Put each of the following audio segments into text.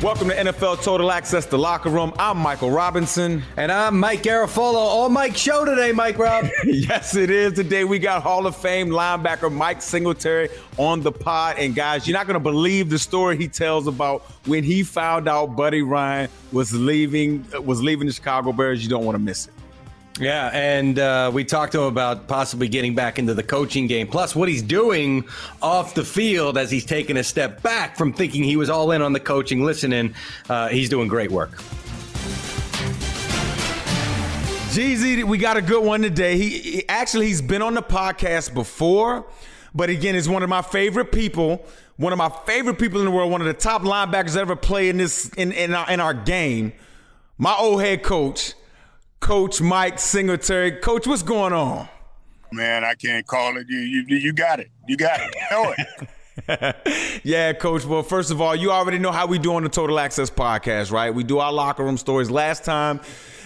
Welcome to NFL Total Access, the locker room. I'm Michael Robinson. And I'm Mike Garafolo. All Mike show today, Mike Rob. yes, it is. Today we got Hall of Fame linebacker Mike Singletary on the pod. And guys, you're not going to believe the story he tells about when he found out Buddy Ryan was leaving was leaving the Chicago Bears. You don't want to miss it. Yeah, and uh, we talked to him about possibly getting back into the coaching game, plus what he's doing off the field as he's taking a step back from thinking he was all in on the coaching. Listening, uh, he's doing great work. Jeezy, we got a good one today. He, he actually he's been on the podcast before, but again, is one of my favorite people, one of my favorite people in the world, one of the top linebackers ever play in this in in our, in our game. My old head coach. Coach Mike Singletary. Coach, what's going on? Man, I can't call it. You you, you got it. You got it. know it. yeah, coach. Well, first of all, you already know how we do on the Total Access podcast, right? We do our locker room stories. Last time,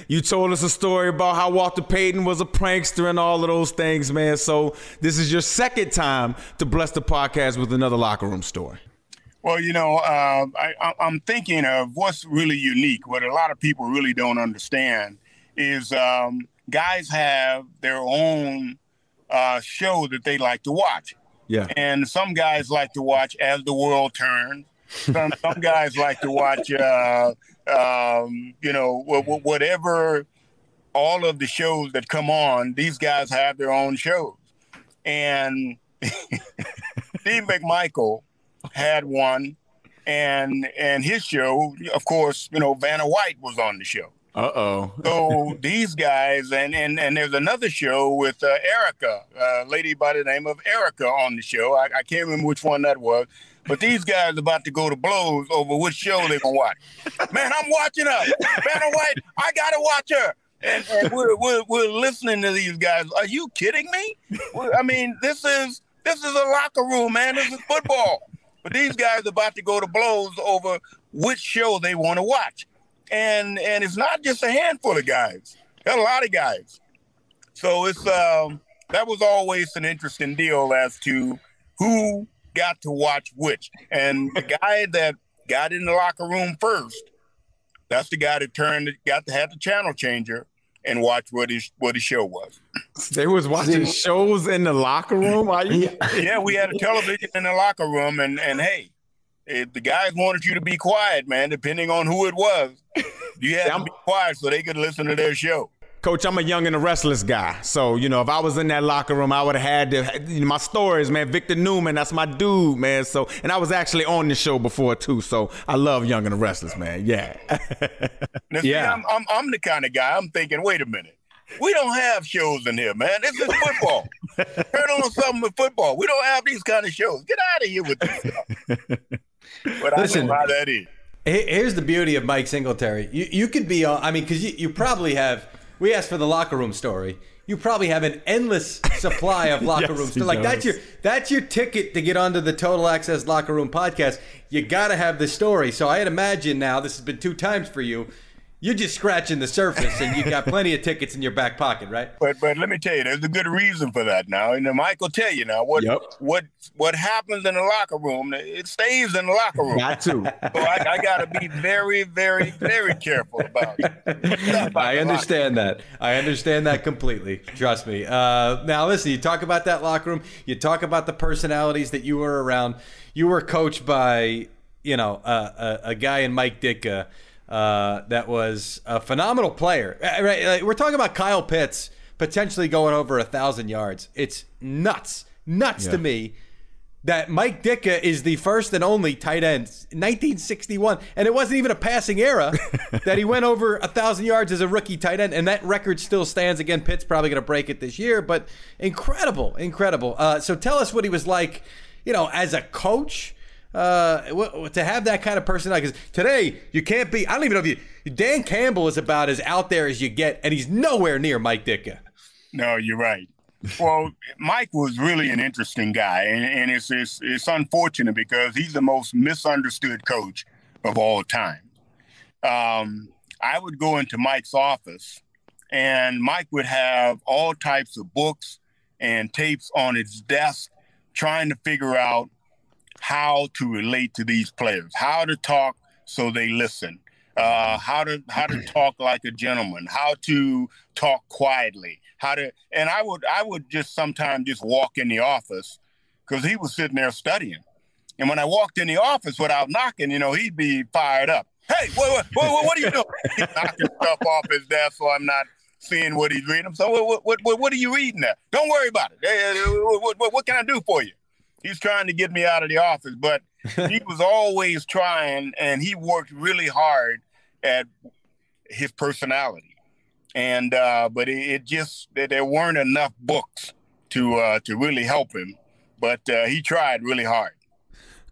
you told us a story about how Walter Payton was a prankster and all of those things, man. So this is your second time to bless the podcast with another locker room story. Well, you know, uh, I, I'm thinking of what's really unique, what a lot of people really don't understand is um, guys have their own uh, show that they like to watch. Yeah. And some guys like to watch As the World Turns. Some, some guys like to watch, uh, um, you know, whatever, all of the shows that come on, these guys have their own shows. And Steve McMichael had one, and and his show, of course, you know, Vanna White was on the show. Uh oh. so these guys, and and and there's another show with uh, Erica, a lady by the name of Erica on the show. I, I can't remember which one that was, but these guys about to go to blows over which show they're gonna watch. Man, I'm watching her. Vanna White, I gotta watch her. And, and we're, we're we're listening to these guys. Are you kidding me? I mean, this is this is a locker room, man. This is football. But these guys are about to go to blows over which show they want to watch and and it's not just a handful of guys. Got a lot of guys. So it's um, that was always an interesting deal as to who got to watch which. And the guy that got in the locker room first, that's the guy that turned got to have the channel changer and watch what his what his show was. They was watching shows in the locker room. yeah, we had a television in the locker room, and and hey, if the guys wanted you to be quiet, man, depending on who it was, you had to be quiet so they could listen to their show. Coach, I'm a young and a restless guy. So, you know, if I was in that locker room, I would have had to, you know, my stories, man. Victor Newman, that's my dude, man. So, and I was actually on the show before, too. So I love Young and the Restless, man. Yeah. now, see, yeah. I'm, I'm, I'm the kind of guy, I'm thinking, wait a minute. We don't have shows in here, man. This is football. Turn on something with football. We don't have these kind of shows. Get out of here with this But Listen, I know how that is. Here's the beauty of Mike Singletary. You you could be. I mean, because you, you probably have. We asked for the locker room story. You probably have an endless supply of locker Yes, rooms. like that's your that's your ticket to get onto the Total Access Locker Room podcast. You got to have the story. So I'd imagine now this has been two times for you. You're just scratching the surface, and you got plenty of tickets in your back pocket, right? But but let me tell you, there's a good reason for that now. And Mike will tell you now what Yep. what what happens in the locker room. It stays in the locker room. Got to. So I, I got to be very, very, very careful about it. I understand that. I understand that completely. Trust me. Uh, now, listen, you talk about that locker room. You talk about the personalities that you were around. You were coached by, you know, uh, a, a guy in Mike Ditka uh, that was a phenomenal player. Uh, Right? Like, we're talking about Kyle Pitts potentially going over a thousand yards. It's nuts, nuts to me that Mike Ditka is the first and only tight end, 1961, and it wasn't even a passing era that he went over a thousand yards as a rookie tight end, and that record still stands. Again, Pitt's probably going to break it this year, but incredible, incredible. Uh, so tell us what he was like, you know, as a coach. Uh, to have that kind of personality, because today you can't be. I don't even know if you. Dan Campbell is about as out there as you get, and he's nowhere near Mike Ditka. No, you're right. Well, Mike was really an interesting guy, and, and it's, it's it's unfortunate because he's the most misunderstood coach of all time. Um, I would go into Mike's office, and Mike would have all types of books and tapes on his desk, trying to figure out how to relate to these players, how to talk so they listen, uh, how to how to talk like a gentleman, how to talk quietly, how to. And I would I would just sometimes just walk in the office because he was sitting there studying. And when I walked in the office without knocking, you know, he'd be fired up. Hey, what what, what, what are you doing? He's knocking stuff off his desk, so I'm not seeing what he's reading. So what what what, what are you reading there? Don't worry about it. What, what, what can I do for you? He's trying to get me out of the office, but he was always trying, and he worked really hard at his personality. And uh, but it, it just there- there weren't enough books to uh, to really help him. But uh, he tried really hard.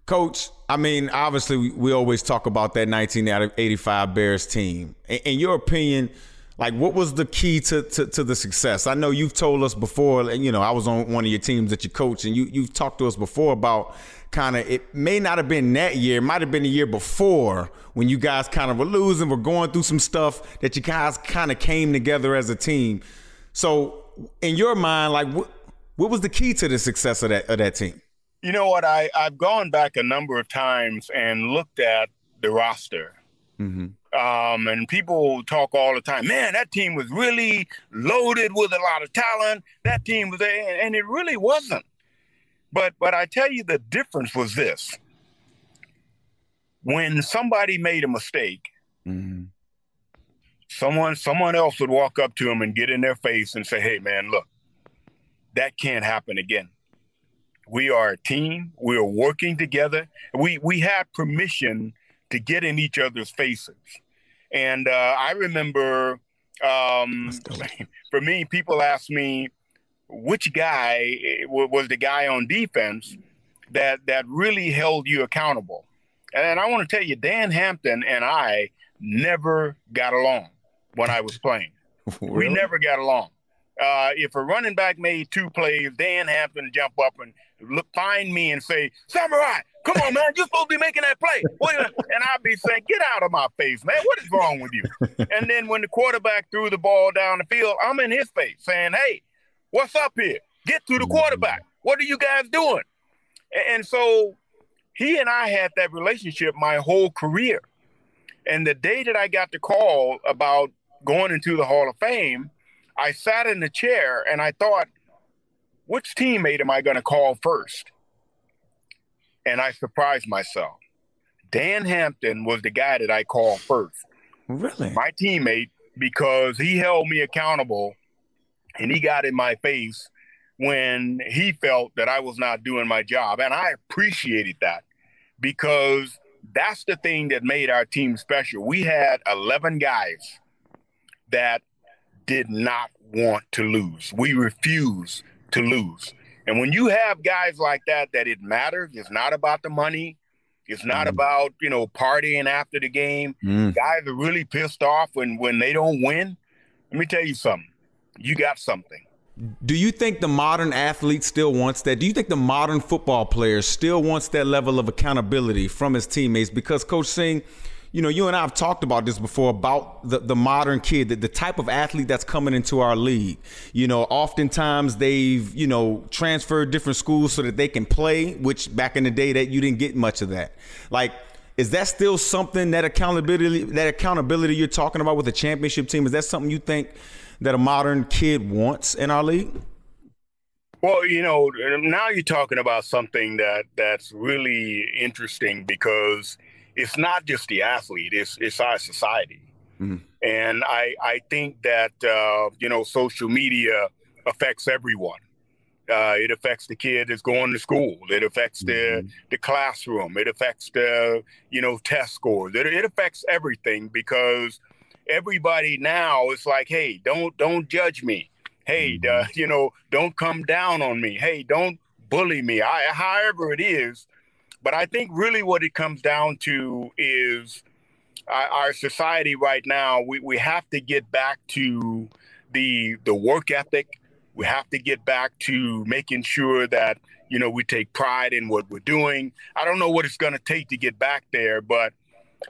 Coach, I mean, obviously, we, we always talk about that 1985 Bears team. In, in your opinion, like, what was the key to, to, to the success? I know you've told us before, and, you know, I was on one of your teams that you coach, and you, you've talked to us before about kind of, it may not have been that year, it might have been the year before when you guys kind of were losing, were going through some stuff that you guys kind of came together as a team. So, in your mind, like, what, what was the key to the success of that, of that team? You know what? I, I've gone back a number of times and looked at the roster. Mm-hmm. Um, and people talk all the time, man, that team was really loaded with a lot of talent. That team was there, and it really wasn't. But but I tell you the difference was this. When somebody made a mistake, someone someone else would walk up to them and get in their face and say, Hey man, look, that can't happen again we are a team we are working together we we have permission to get in each other's faces. And uh, i remember um, for me people ask me which guy eh, was the guy on defense that that really held you accountable. And i want to tell you dan hampton and i never got along when i was playing. We never got along. Uh, if a running back made two plays, Dan Hampton jump up and look, find me and say, "Samurai, come on, man, you're supposed to be making that play." And I'd be saying, "Get out of my face, man! What is wrong with you?" and then when the quarterback threw the ball down the field, I'm in his face saying, "Hey, what's up here? Get to the quarterback. What are you guys doing?" And so he and I had that relationship my whole career. And the day that I got the call about going into the Hall of Fame, I sat in the chair and I thought, which teammate am I going to call first? And I surprised myself. Dan Hampton was the guy that I called first, Really? my teammate, because he held me accountable and he got in my face when he felt that I was not doing my job. And I appreciated that because that's the thing that made our team special. We had 11 guys that did not want to lose. We refuse to lose. And when you have guys like that, that it matters, it's not about the money, It's not mm. about, you know, partying after the game. Mm. Guys are really pissed off when when they don't win. Let me tell you something. You got something. Do you think the modern athlete still wants that? Do you think the modern football player still wants that level of accountability from his teammates? Because Coach Singh, you know, you and I have talked about this before about the, the modern kid, the, the type of athlete that's coming into our league. You know, oftentimes they've, you know, transferred different schools so that they can play, which back in the day that you didn't get much of that. Like, is that still something that accountability that accountability you're talking about with a championship team? Is that something you think that a modern kid wants in our league? Well, you know, now you're talking about something that that's really interesting because – it's not just the athlete; it's it's our society. Mm-hmm. And I I think that uh, you know social media affects everyone. Uh, it affects the kid that's going to school. It affects the mm-hmm. the classroom. It affects the you know test scores. It, it affects everything because everybody now is like, hey, don't don't judge me. Hey, mm-hmm. uh, you know, don't come down on me. Hey, don't bully me. I, however it is, but I think really what it comes down to is our, our society right now. We, we have to get back to the the work ethic. We have to get back to making sure that you know we take pride in what we're doing. I don't know what it's going to take to get back there, but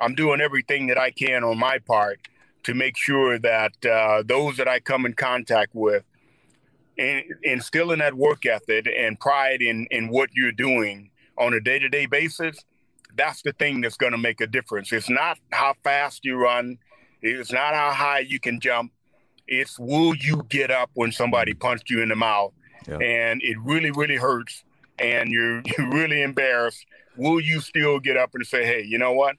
I'm doing everything that I can on my part to make sure that uh, those that I come in contact with instilling that work ethic and pride in in what you're doing on a day-to-day basis, that's the thing that's going to make a difference. It's not how fast you run, it's not how high you can jump. It's will you get up when somebody punched you in the mouth yeah. and it really, really hurts and you're, you're really embarrassed. Will you still get up and say, hey, you know what?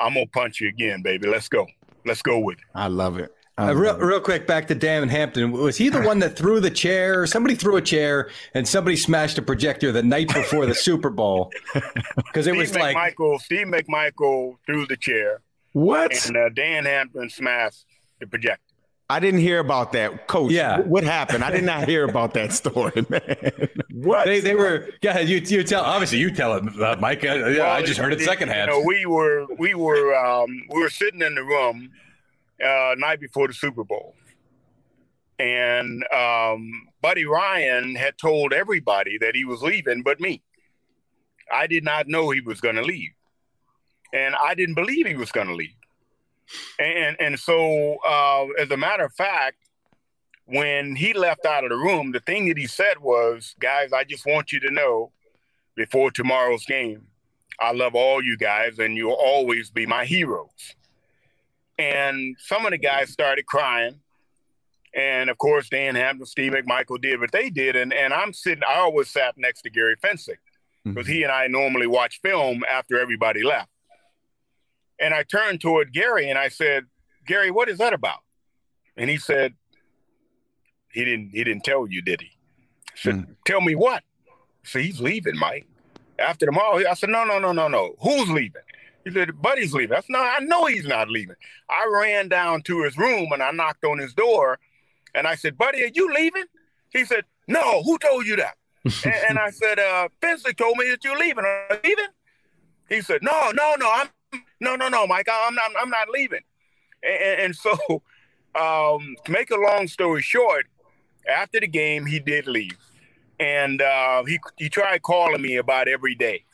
I'm going to punch you again, baby. Let's go. Let's go with it. I love it. Uh, real, real quick, back to Dan Hampton. Was he the one that threw the chair? Somebody threw a chair, and somebody smashed a projector the night before the Super Bowl because it was like Michael. Steve McMichael threw the chair. What? And uh, Dan Hampton smashed the projector. I didn't hear about that, Coach. Yeah, what happened? I did not hear about that story, man. What they, they were? Yeah, you you tell. Obviously, you tell it, uh, Mike. Uh, well, I just heard it secondhand. You know, we were we were um, we were sitting in the room uh, night before the Super Bowl. And um, Buddy Ryan had told everybody that he was leaving but me. I did not know he was going to leave. And I didn't believe he was going to leave. And, and so, uh, as a matter of fact, when he left out of the room, the thing that he said was, Guys, I just want you to know before tomorrow's game, I love all you guys and you'll always be my heroes. And some of the guys started crying. And of course, Dan Hampton, Steve McMichael did what they did. And, and I'm sitting, I always sat next to Gary Fencik because mm-hmm. he and I normally watch film after everybody left. And I turned toward Gary and I said, Gary, what is that about? And he said, he didn't he didn't tell you, did he? I said, mm. tell me what? So he's leaving, Mike. After tomorrow, I said, no, no, no, no, no. Who's leaving? He said, Buddy's leaving. I said, No, I know he's not leaving. I ran down to his room and I knocked on his door and I said, Buddy, are you leaving? He said, No, who told you that? and, and, I said, uh, Fencik told me that you're leaving. Are you leaving? He said, No, no, no, I'm no, no, no, Mike, I'm not I'm not leaving. And, and so um, to make a long story short, after the game, he did leave. And uh, he he tried calling me about every day.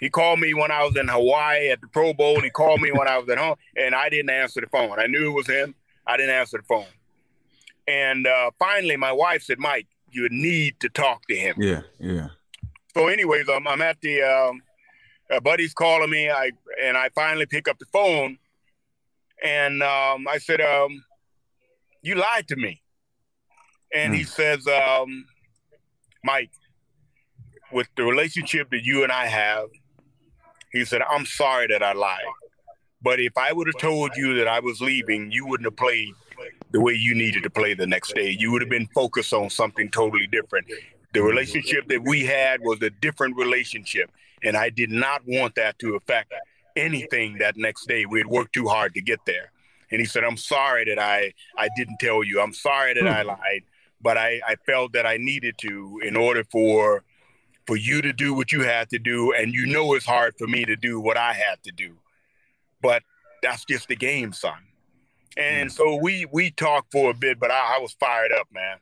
He called me when I was in Hawaii at the Pro Bowl. He called me when I was at home, and I didn't answer the phone. I knew it was him. I didn't answer the phone. And uh, finally, my wife said, "Mike, you need to talk to him." Yeah, yeah. So, anyways, um, I'm at the um, uh, buddy's calling me. I and I finally pick up the phone, and um, I said, um, "You lied to me." And mm. he hmm. says, um, "Mike, with the relationship that you and I have, he said, I'm sorry that I lied. But if I would have told you that I was leaving, you wouldn't have played the way you needed to play the next day. You would have been focused on something totally different. The relationship that we had was a different relationship. And I did not want that to affect anything that next day. We had worked too hard to get there. And he said, I'm sorry that I, I didn't tell you. I'm sorry that I hmm. lied, but I, I felt that I needed to in order for for you to do what you had to do, and you know it's hard for me to do what I had to do. But that's just the game, son. And mm. so we we talked for a bit, but I, I was fired up, man.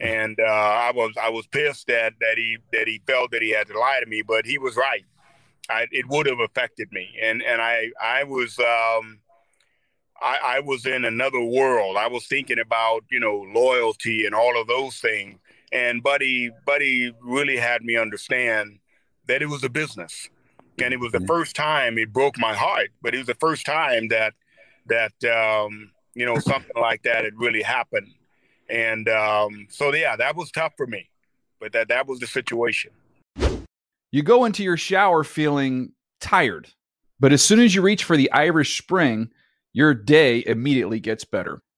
And uh, I was I was pissed that that he that he felt that he had to lie to me, but he was right. I, it would have affected me, and and I I was um, I, I was in another world. I was thinking about you know loyalty and all of those things. And Buddy Buddy really had me understand that it was a business, and it was the mm-hmm. first time it broke my heart. But it was the first time that that um, you know something like that had really happened. And um, so yeah, that was tough for me, but that that was the situation. You go into your shower feeling tired, but as soon as you reach for the Irish Spring, your day immediately gets better.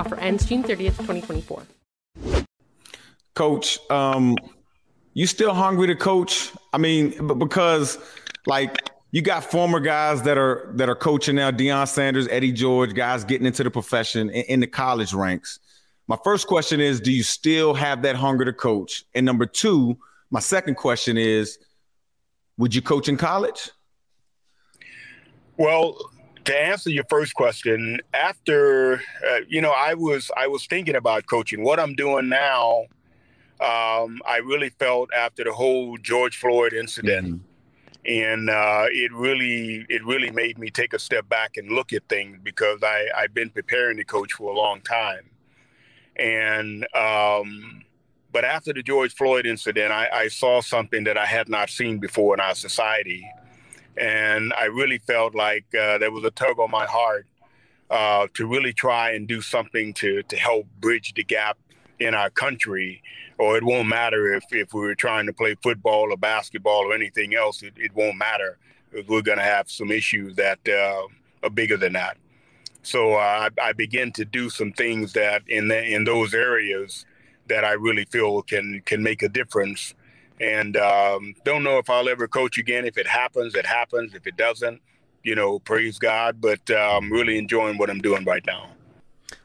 Offer ends June 30th, 2024. Coach, um, you still hungry to coach? I mean, but because like you got former guys that are that are coaching now, Deion Sanders, Eddie George, guys getting into the profession in, in the college ranks. My first question is, do you still have that hunger to coach? And number two, my second question is, would you coach in college? Well, to answer your first question, after uh, you know, I was I was thinking about coaching. What I'm doing now, um, I really felt after the whole George Floyd incident. Mm-hmm and uh, it really it really made me take a step back and look at things because I I've been preparing to coach for a long time, and um, but after the George Floyd incident, I, I, saw something that I had not seen before in our society, and I really felt like uh, there was a tug on my heart uh, to really try and do something to to help bridge the gap in our country or it won't matter if, if we were trying to play football or basketball or anything else. It, it won't matter because we're going to have some issues that uh, are bigger than that. So uh, I, I begin to do some things that in the, in those areas that I really feel can can make a difference. And um, don't know if I'll ever coach again. If it happens, it happens. If it doesn't, you know, praise God. But uh, I'm really enjoying what I'm doing right now.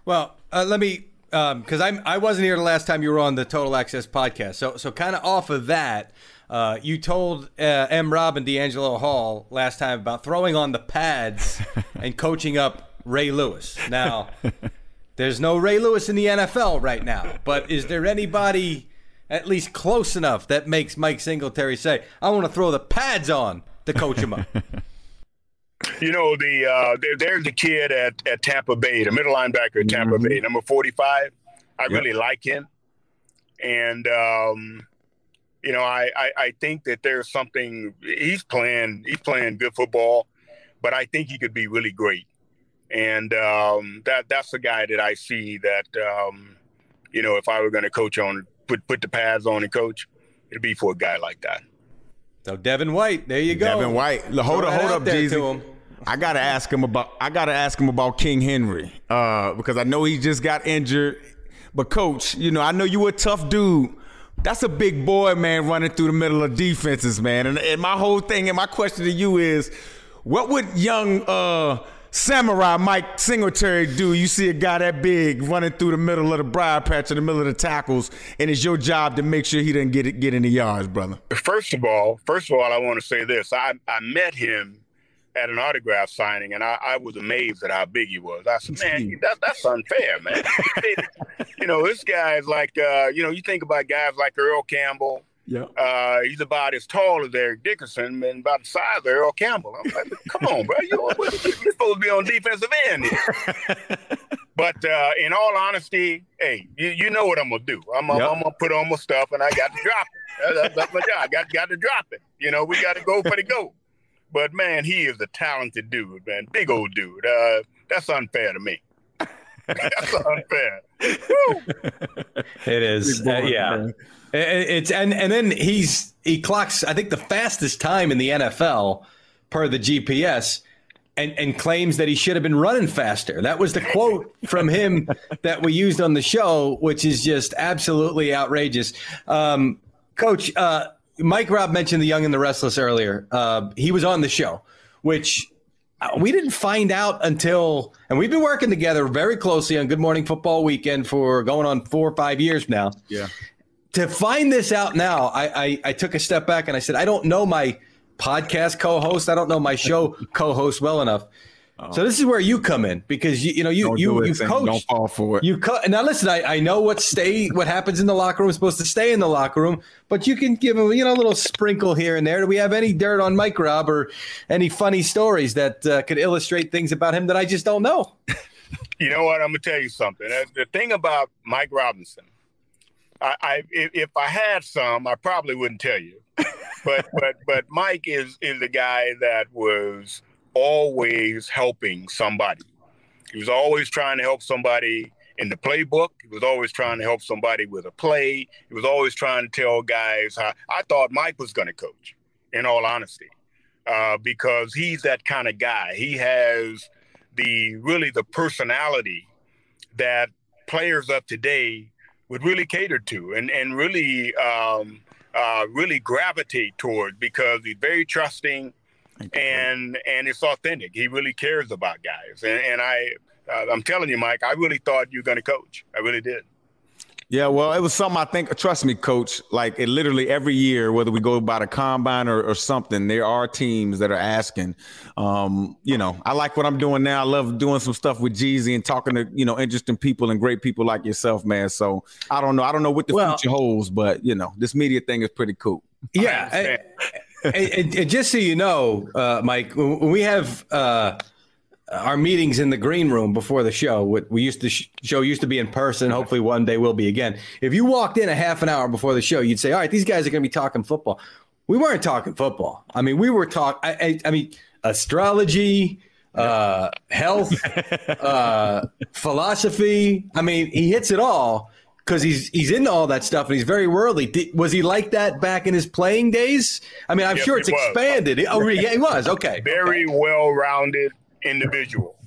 Well, uh, let me because um, I I wasn't here the last time you were on the Total Access podcast. So so kind of off of that, uh, you told uh, M. Rob and DeAngelo Hall last time about throwing on the pads and coaching up Ray Lewis. Now, there's no Ray Lewis in the NFL right now, but is there anybody at least close enough that makes Mike Singletary say, "I want to throw the pads on to coach him up"? You know, the uh, there's the kid at, at Tampa Bay, the middle linebacker at Tampa mm-hmm. Bay, number 45. I yep. really like him. And, um, you know, I, I, I, think that there's something he's playing, he's playing good football, but I think he could be really great. And um, that that's the guy that I see that, um, you know, if I were going to coach on, put, put the pads on and coach, it'd be for a guy like that. So Devin White, there you go. Devin White. Hold up, hold up, Jeezy. I gotta ask him about. I gotta ask him about King Henry uh, because I know he just got injured. But coach, you know, I know you a tough dude. That's a big boy, man, running through the middle of defenses, man. And, and my whole thing and my question to you is, what would young uh, samurai Mike Singletary do? You see a guy that big running through the middle of the briar patch in the middle of the tackles, and it's your job to make sure he doesn't get it, get in the yards, brother. First of all, first of all, I want to say this: I I met him at an autograph signing, and I, I, was amazed at how big he was. I said, "Man, that, that's unfair, man." you know, this guy is like, uh, you know, you think about guys like Earl Campbell. Yeah. Uh, he's about as tall as Eric Dickerson and about the size of Earl Campbell. I'm like, come on, bro. You, you're supposed to be on defensive end here. But uh, in all honesty, hey, you, you know what I'm gonna do. I'm, yep. I'm, gonna put on my stuff and I got to drop it. That's, that's my job. I got got to drop it. You know, we got to go for the goal. But man, he is a talented dude, man. Big old dude. Uh, that's unfair to me. that's unfair. it is. Uh, yeah. It's and and then he's he clocks I think the fastest time in the NFL per the GPS and, and claims that he should have been running faster. That was the quote from him that we used on the show, which is just absolutely outrageous. Um, Coach, uh, Mike Rob mentioned the Young and the Restless earlier. Uh, he was on the show, which uh, we didn't find out until, and we've been working together very closely on Good Morning Football Weekend for going on four or five years now. Yeah. To find this out now, I, I, I took a step back and I said, I don't know my podcast co-host. I don't know my show co-host well enough. Oh. So this is where you come in because you you know you don't you you've coached. Don't fall for it. You co- now listen. I, I know what stay what happens in the locker room is supposed to stay in the locker room, but you can give him you know a little sprinkle here and there. Do we have any dirt on Mike Rob or any funny stories that uh, could illustrate things about him that I just don't know? you know what? I'm gonna tell you something. The thing about Mike Robinson, I, I if, I had some, I probably wouldn't tell you. but but but Mike is is the guy that was always helping somebody. He was always trying to help somebody in the playbook. He was always trying to help somebody with a play. He was always trying to tell guys how I thought Mike was going to coach, in all honesty, uh, because he's that kind of guy. He has the really the personality that players of today would really cater to and, and really um, uh, really gravitate toward because he's very trusting and and it's authentic. He really cares about guys, and, and I uh, I'm telling you, Mike, I really thought you were going to coach. I really did. Yeah, well, it was something I think. Trust me, coach. Like it literally every year, whether we go by the combine or, or something, there are teams that are asking. Um, you know, I like what I'm doing now. I love doing some stuff with Jeezy and talking to you know interesting people and great people like yourself, man. So I don't know. I don't know what the well, future holds, but you know, this media thing is pretty cool. Yeah, and, and, and, just so you know, uh, Mike, when we have. Uh, our meetings in the green room before the show. What we used to sh- show used to be in person. Hopefully, one day will be again. If you walked in a half an hour before the show, you'd say, "All right, these guys are going to be talking football." We weren't talking football. I mean, we were talking. I, I, I, mean, astrology, uh, health, uh, philosophy. I mean, he hits it all because he's he's into all that stuff and he's very worldly. Did, was he like that back in his playing days? I mean, I'm yes, sure it's expanded. Oh, yeah, he was. Okay, very okay. well rounded individual.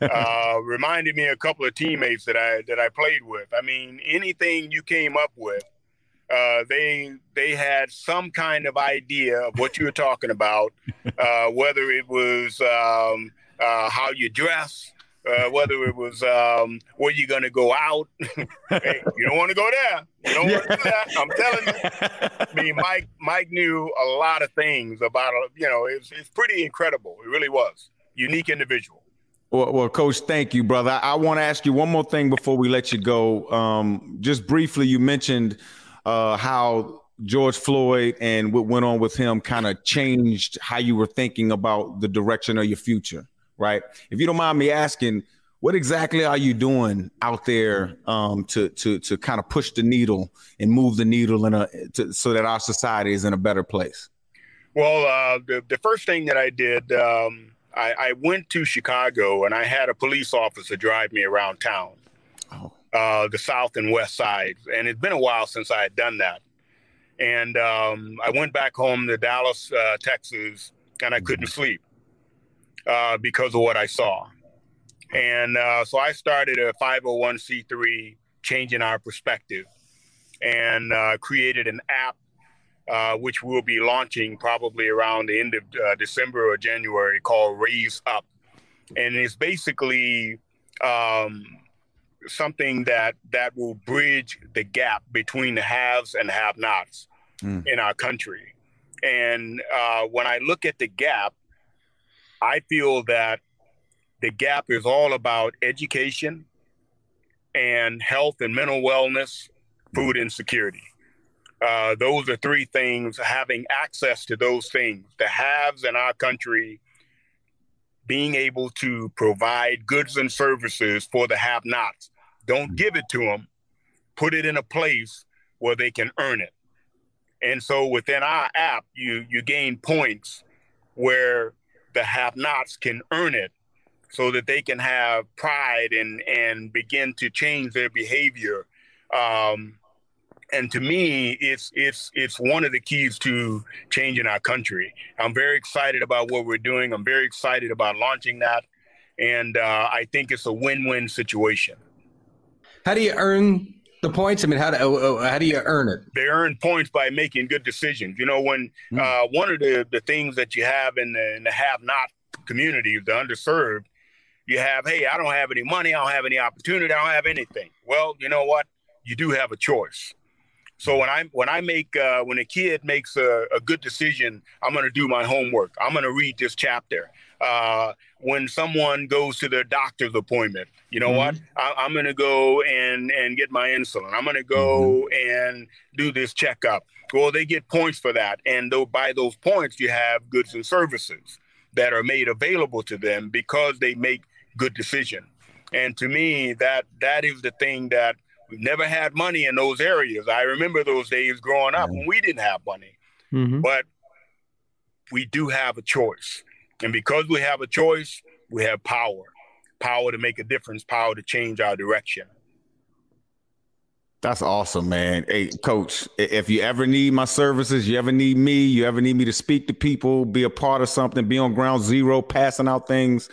uh, reminded me a couple of teammates that I that I played with. I mean, anything you came up with, uh, they they had some kind of idea of what you were talking about, uh, whether it was um, uh, how you dress, uh, whether it was um, where you're going to go out. hey, you don't want to go there. You don't want to do that. I'm telling you. I mean, Mike Mike knew a lot of things about you know it's it's pretty incredible. It really was unique individual. Well, well, Coach, thank you, brother. I, I want to ask you one more thing before we let you go. Um, just briefly, you mentioned uh, how George Floyd and what went on with him kind of changed how you were thinking about the direction of your future, right? If you don't mind me asking, what exactly are you doing out there um, to to to kind of push the needle and move the needle in a to, so that our society is in a better place? Well, uh, the the first thing that I did. Um, I, I, went to Chicago and I had a police officer drive me around town, oh. uh, the south and west sides. And it's been a while since I had done that. And um, I went back home to Dallas, uh, Texas, and I couldn't sleep uh, because of what I saw. And uh, so I started a 501c3, changing our perspective, and uh, created an app uh, which we'll be launching probably around the end of uh, December or January, called Raise Up, and it's basically um, something that that will bridge the gap between the haves and have-nots mm. in our country. And uh, when I look at the gap, I feel that the gap is all about education and health and mental wellness, food insecurity. Uh, those are three things. Having access to those things, the haves in our country being able to provide goods and services for the have nots. Don't give it to them, put it in a place where they can earn it. And so within our app, you you gain points where the have nots can earn it so that they can have pride and and begin to change their behavior. Um, and to me, it's it's it's one of the keys to changing our country. I'm very excited about what we're doing. I'm very excited about launching that, and uh, I think it's a win-win situation. How do you earn the points? I mean, how do uh, uh, how do you earn it? They earn points by making good decisions. You know, when mm. uh, one of the the things that you have in the, in the have-not community, the underserved, you have, hey, I don't have any money, I don't have any opportunity, I don't have anything. Well, you know what? You do have a choice. So when I when I make uh, when a kid makes a, a good decision, I'm going to do my homework. I'm going to read this chapter. Uh, when someone goes to their doctor's appointment, you know mm-hmm. what? I, am going to go and and get my insulin. I'm going to go mm-hmm. and do this checkup. Well, they get points for that, and though by those points, you have goods and services that are made available to them because they make good decision. And to me, that that is the thing that We've never had money in those areas. I remember those days growing up when we didn't have money. Mm-hmm. But we do have a choice. And because we have a choice, we have power power to make a difference, power to change our direction. That's awesome, man. Hey, coach, if you ever need my services, you ever need me, you ever need me to speak to people, be a part of something, be on ground zero, passing out things,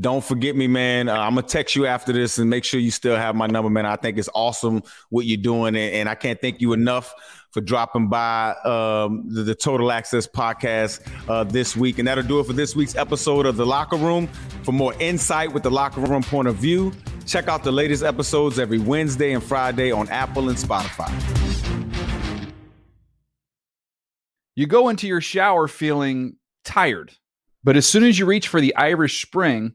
don't forget me, man. Uh, I'm gonna text you after this and make sure you still have my number, man. I think it's awesome what you're doing, and, and I can't thank you enough for dropping by um, the, the, Total Access podcast uh, this week. And that'll do it for this week's episode of The Locker Room. For more insight with the Locker Room point of view, check out the latest episodes every Wednesday and Friday on Apple and Spotify. You go into your shower feeling tired, but as soon as you reach for the Irish Spring,